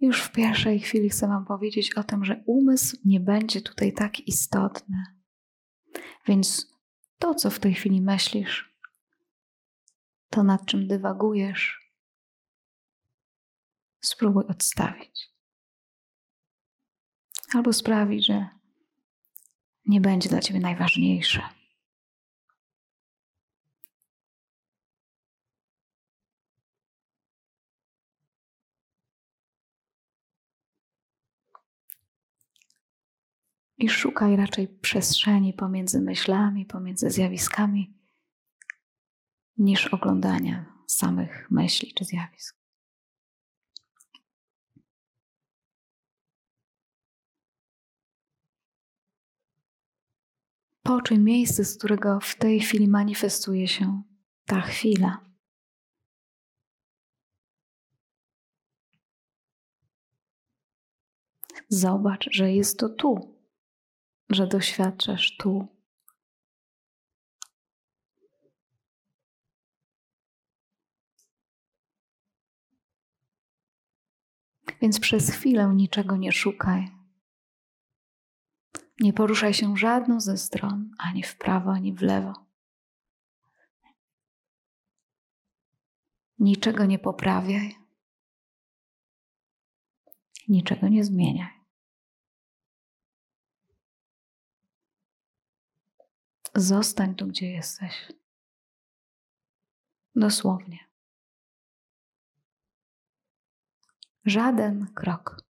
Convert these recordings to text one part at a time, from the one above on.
Już w pierwszej chwili chcę Wam powiedzieć o tym, że umysł nie będzie tutaj tak istotny. Więc to, co w tej chwili myślisz, to nad czym dywagujesz, spróbuj odstawić. Albo sprawić, że nie będzie dla Ciebie najważniejsze. I szukaj raczej przestrzeni pomiędzy myślami, pomiędzy zjawiskami, niż oglądania samych myśli czy zjawisk. Poczuj miejsce, z którego w tej chwili manifestuje się ta chwila. Zobacz, że jest to tu, że doświadczasz tu. Więc przez chwilę niczego nie szukaj. Nie poruszaj się żadną ze stron, ani w prawo, ani w lewo. Niczego nie poprawiaj. Niczego nie zmieniaj. Zostań tu, gdzie jesteś. Dosłownie. Żaden krok.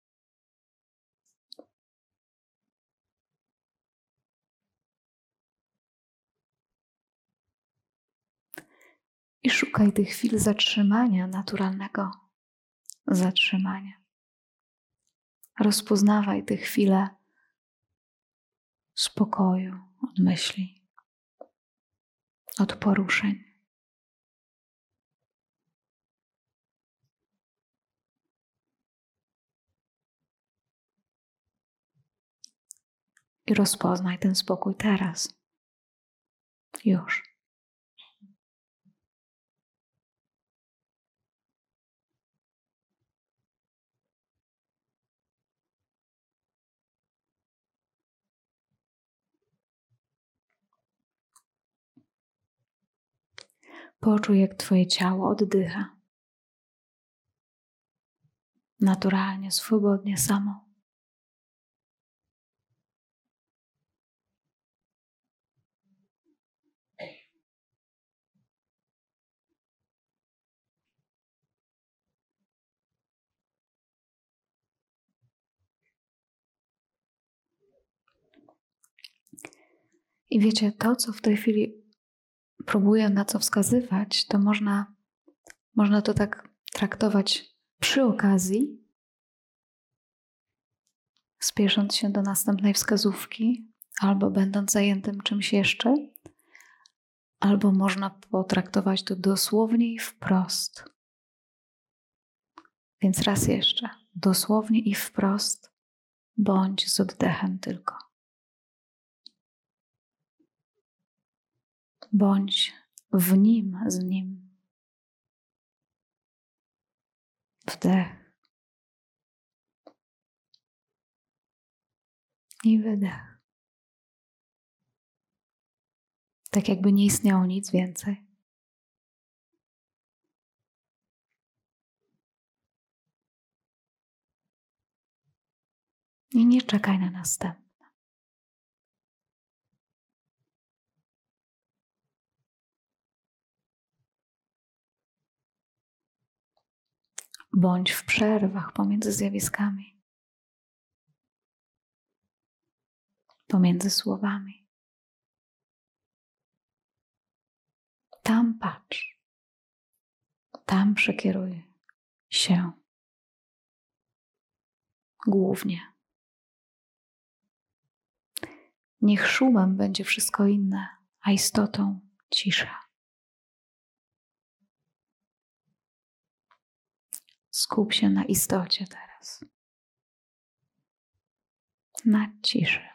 I szukaj tych chwil zatrzymania, naturalnego zatrzymania. Rozpoznawaj te chwile spokoju od myśli od poruszeń. I rozpoznaj ten spokój teraz. Już. Poczuj, jak Twoje ciało oddycha. Naturalnie, swobodnie, samo. I wiecie, to, co w tej chwili próbuję na co wskazywać, to można, można to tak traktować przy okazji, spiesząc się do następnej wskazówki, albo będąc zajętym czymś jeszcze, albo można potraktować to dosłownie i wprost. Więc raz jeszcze, dosłownie i wprost, bądź z oddechem tylko. Bądź w nim, z nim. Wdech i wydech. Tak jakby nie istniało nic więcej. I nie czekaj na następne. Bądź w przerwach pomiędzy zjawiskami, pomiędzy słowami. Tam patrz, tam przekieruj się głównie. Niech szumem będzie wszystko inne, a istotą cisza. Skup się na istocie teraz. Na ciszy.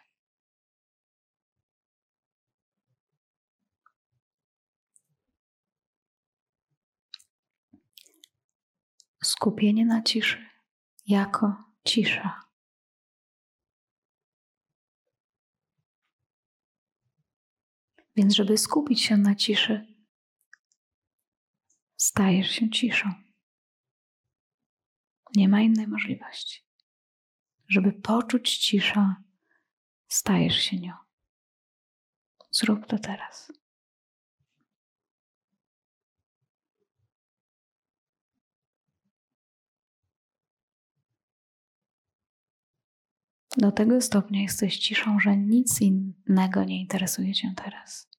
Skupienie na ciszy jako cisza. Więc, żeby skupić się na ciszy, stajesz się ciszą. Nie ma innej możliwości. Żeby poczuć ciszę, stajesz się nią. Zrób to teraz. Do tego stopnia jesteś ciszą, że nic innego nie interesuje cię teraz.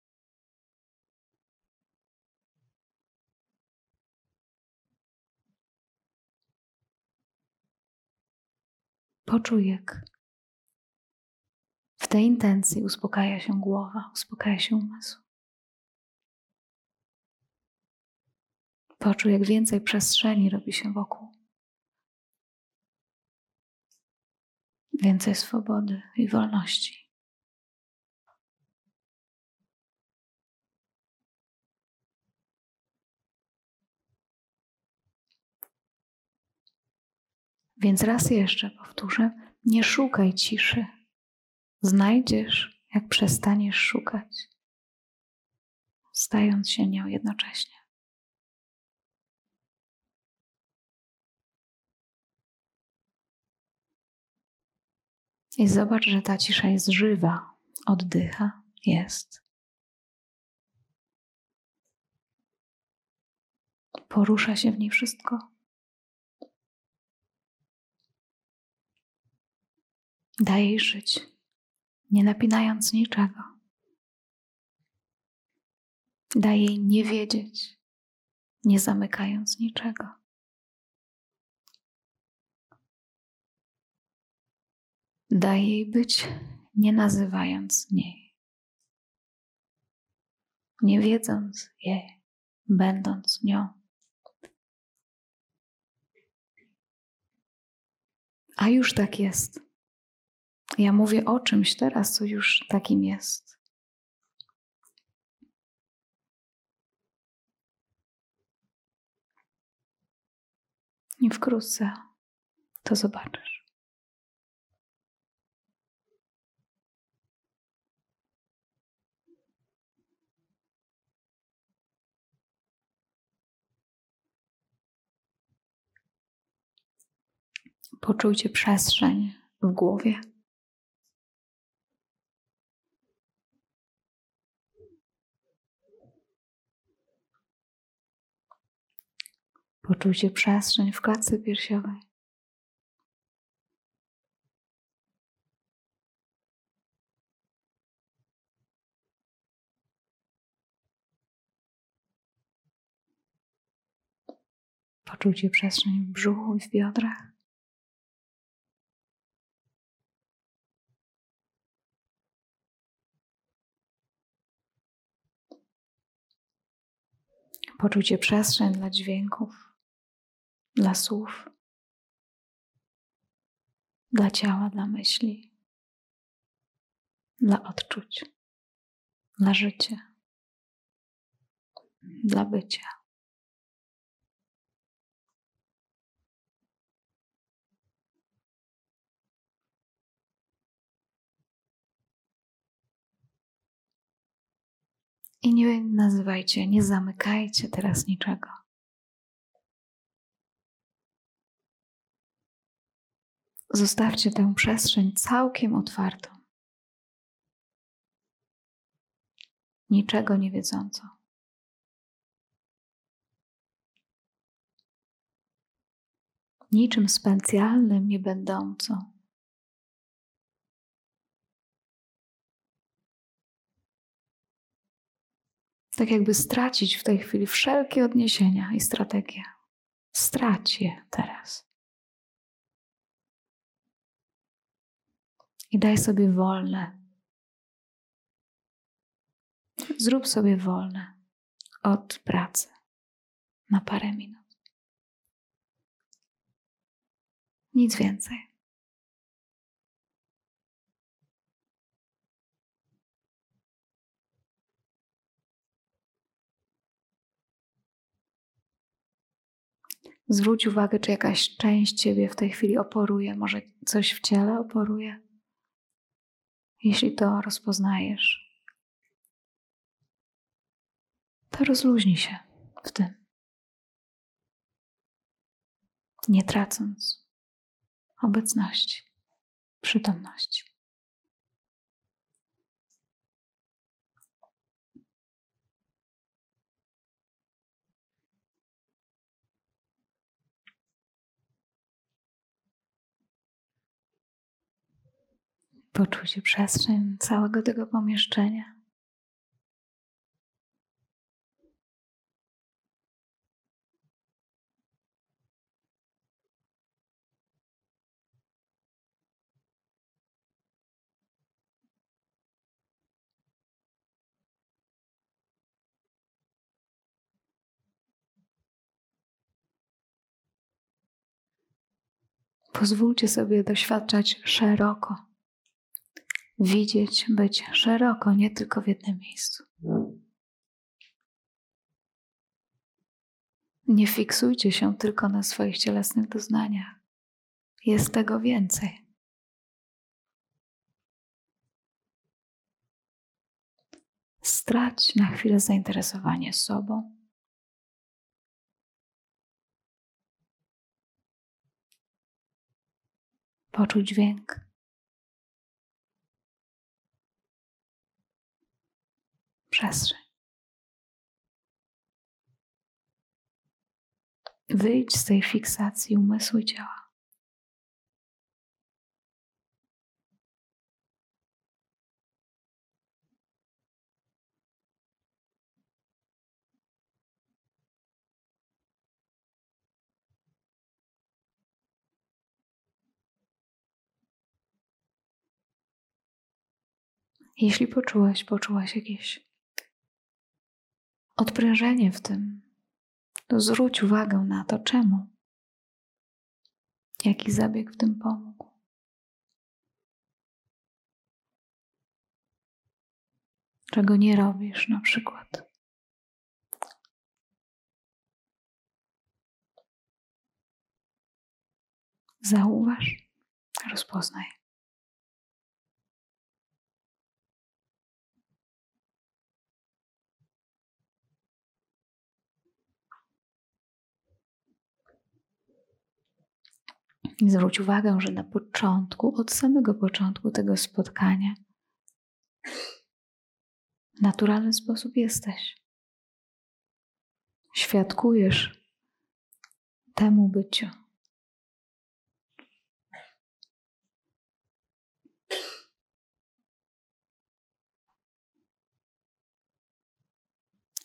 Poczuj, jak w tej intencji uspokaja się głowa, uspokaja się umysł. Poczuj, jak więcej przestrzeni robi się wokół. Więcej swobody i wolności. Więc raz jeszcze powtórzę: nie szukaj ciszy. Znajdziesz, jak przestaniesz szukać, stając się nią jednocześnie. I zobacz, że ta cisza jest żywa, oddycha, jest. Porusza się w niej wszystko. Daj jej żyć, nie napinając niczego. Daj jej nie wiedzieć, nie zamykając niczego. Daj jej być, nie nazywając niej, nie wiedząc jej, będąc nią. A już tak jest. Ja mówię o czymś teraz, co już takim jest. I wkrótce to zobaczysz. Poczujcie przestrzeń w głowie. Poczujcie przestrzeń w klatce piersiowej. Poczujcie przestrzeń w brzuchu i w biodrach. Poczujcie przestrzeń dla dźwięków, dla słów, dla ciała, dla myśli, dla odczuć, dla życia, dla bycia. I nie nazywajcie, nie zamykajcie teraz niczego. Zostawcie tę przestrzeń całkiem otwartą. Niczego nie wiedząco. Niczym specjalnym nie będącą. tak jakby stracić w tej chwili wszelkie odniesienia i strategie. Strać je teraz. I daj sobie wolne. Zrób sobie wolne od pracy na parę minut. Nic więcej. Zwróć uwagę, czy jakaś część ciebie w tej chwili oporuje, może coś w ciele oporuje. Jeśli to rozpoznajesz, to rozluźnij się w tym, nie tracąc obecności, przytomności. Poczujcie przestrzeń całego tego pomieszczenia. Pozwólcie sobie doświadczać szeroko, widzieć, być szeroko, nie tylko w jednym miejscu. Nie fiksujcie się tylko na swoich cielesnych doznaniach. Jest tego więcej. Strać na chwilę zainteresowanie sobą poczuć dźwięk. Przestrzeń. Wyjdź z tej fiksacji umysłu i ciała. Jeśli poczułeś, poczułaś jakieś odprężenie w tym, to zwróć uwagę na to, czemu. Jaki zabieg w tym pomógł. Czego nie robisz, na przykład. Zauważ, rozpoznaj. Zwróć uwagę, że na początku, od samego początku tego spotkania, w naturalny sposób jesteś. Świadkujesz temu byciu.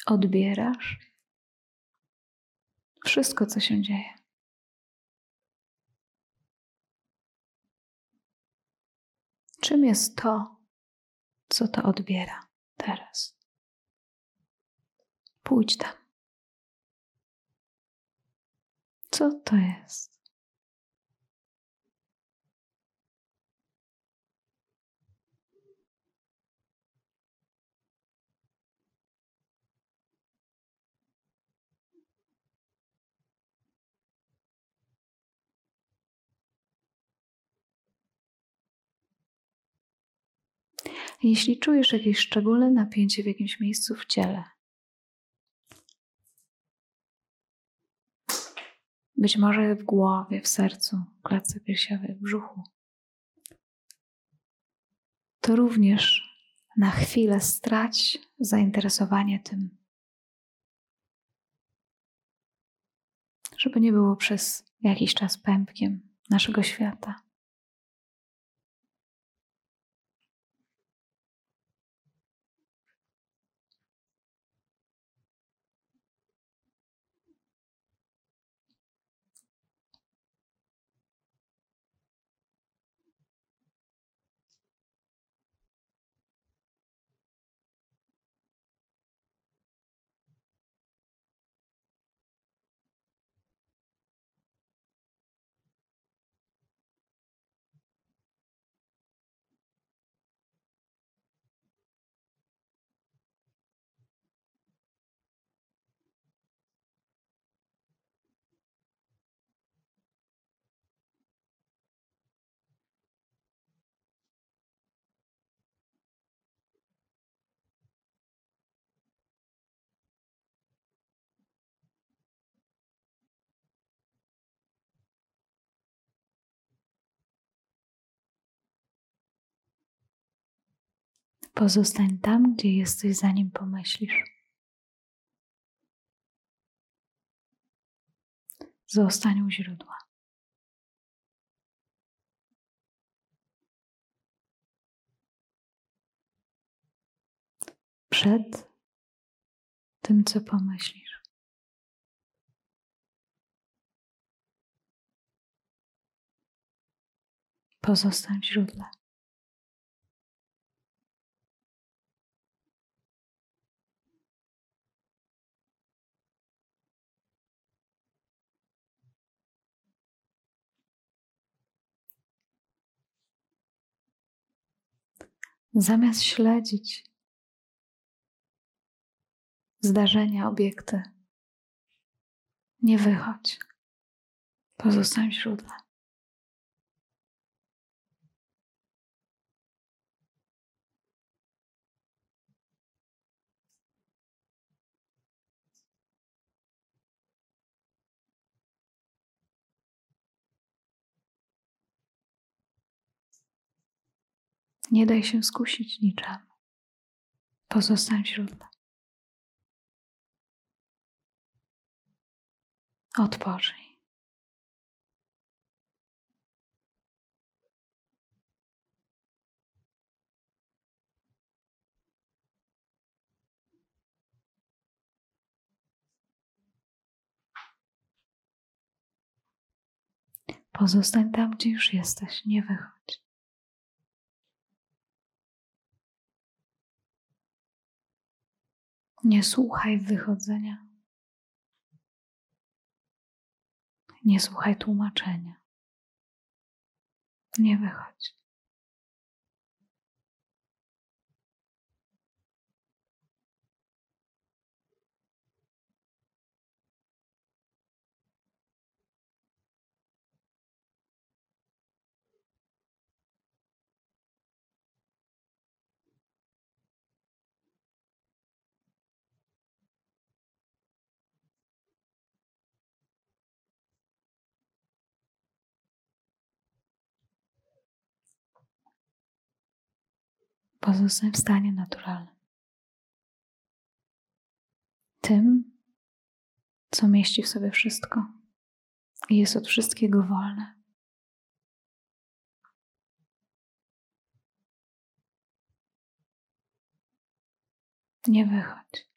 Odbierasz wszystko, co się dzieje. Czym jest to, co to odbiera teraz? Pójdź tam. Co to jest? Jeśli czujesz jakieś szczególne napięcie w jakimś miejscu w ciele, być może w głowie, w sercu, w klatce piersiowej, w brzuchu, to również na chwilę strać zainteresowanie tym, żeby nie było przez jakiś czas pępkiem naszego świata. Pozostań tam, gdzie jesteś, zanim pomyślisz. Zostań u źródła. Przed tym, co pomyślisz. Pozostań w źródle. Zamiast śledzić zdarzenia, obiekty, nie wychodź. Pozostań w źródle. Nie daj się skusić niczemu. Pozostań w źródle. Odpocznij. Pozostań tam, gdzie już jesteś, nie wychodź. Nie słuchaj wychodzenia. Nie słuchaj tłumaczenia. Nie wychodź. Pozostań w stanie naturalnym. Tym, co mieści w sobie wszystko i jest od wszystkiego wolne. Nie wychodź.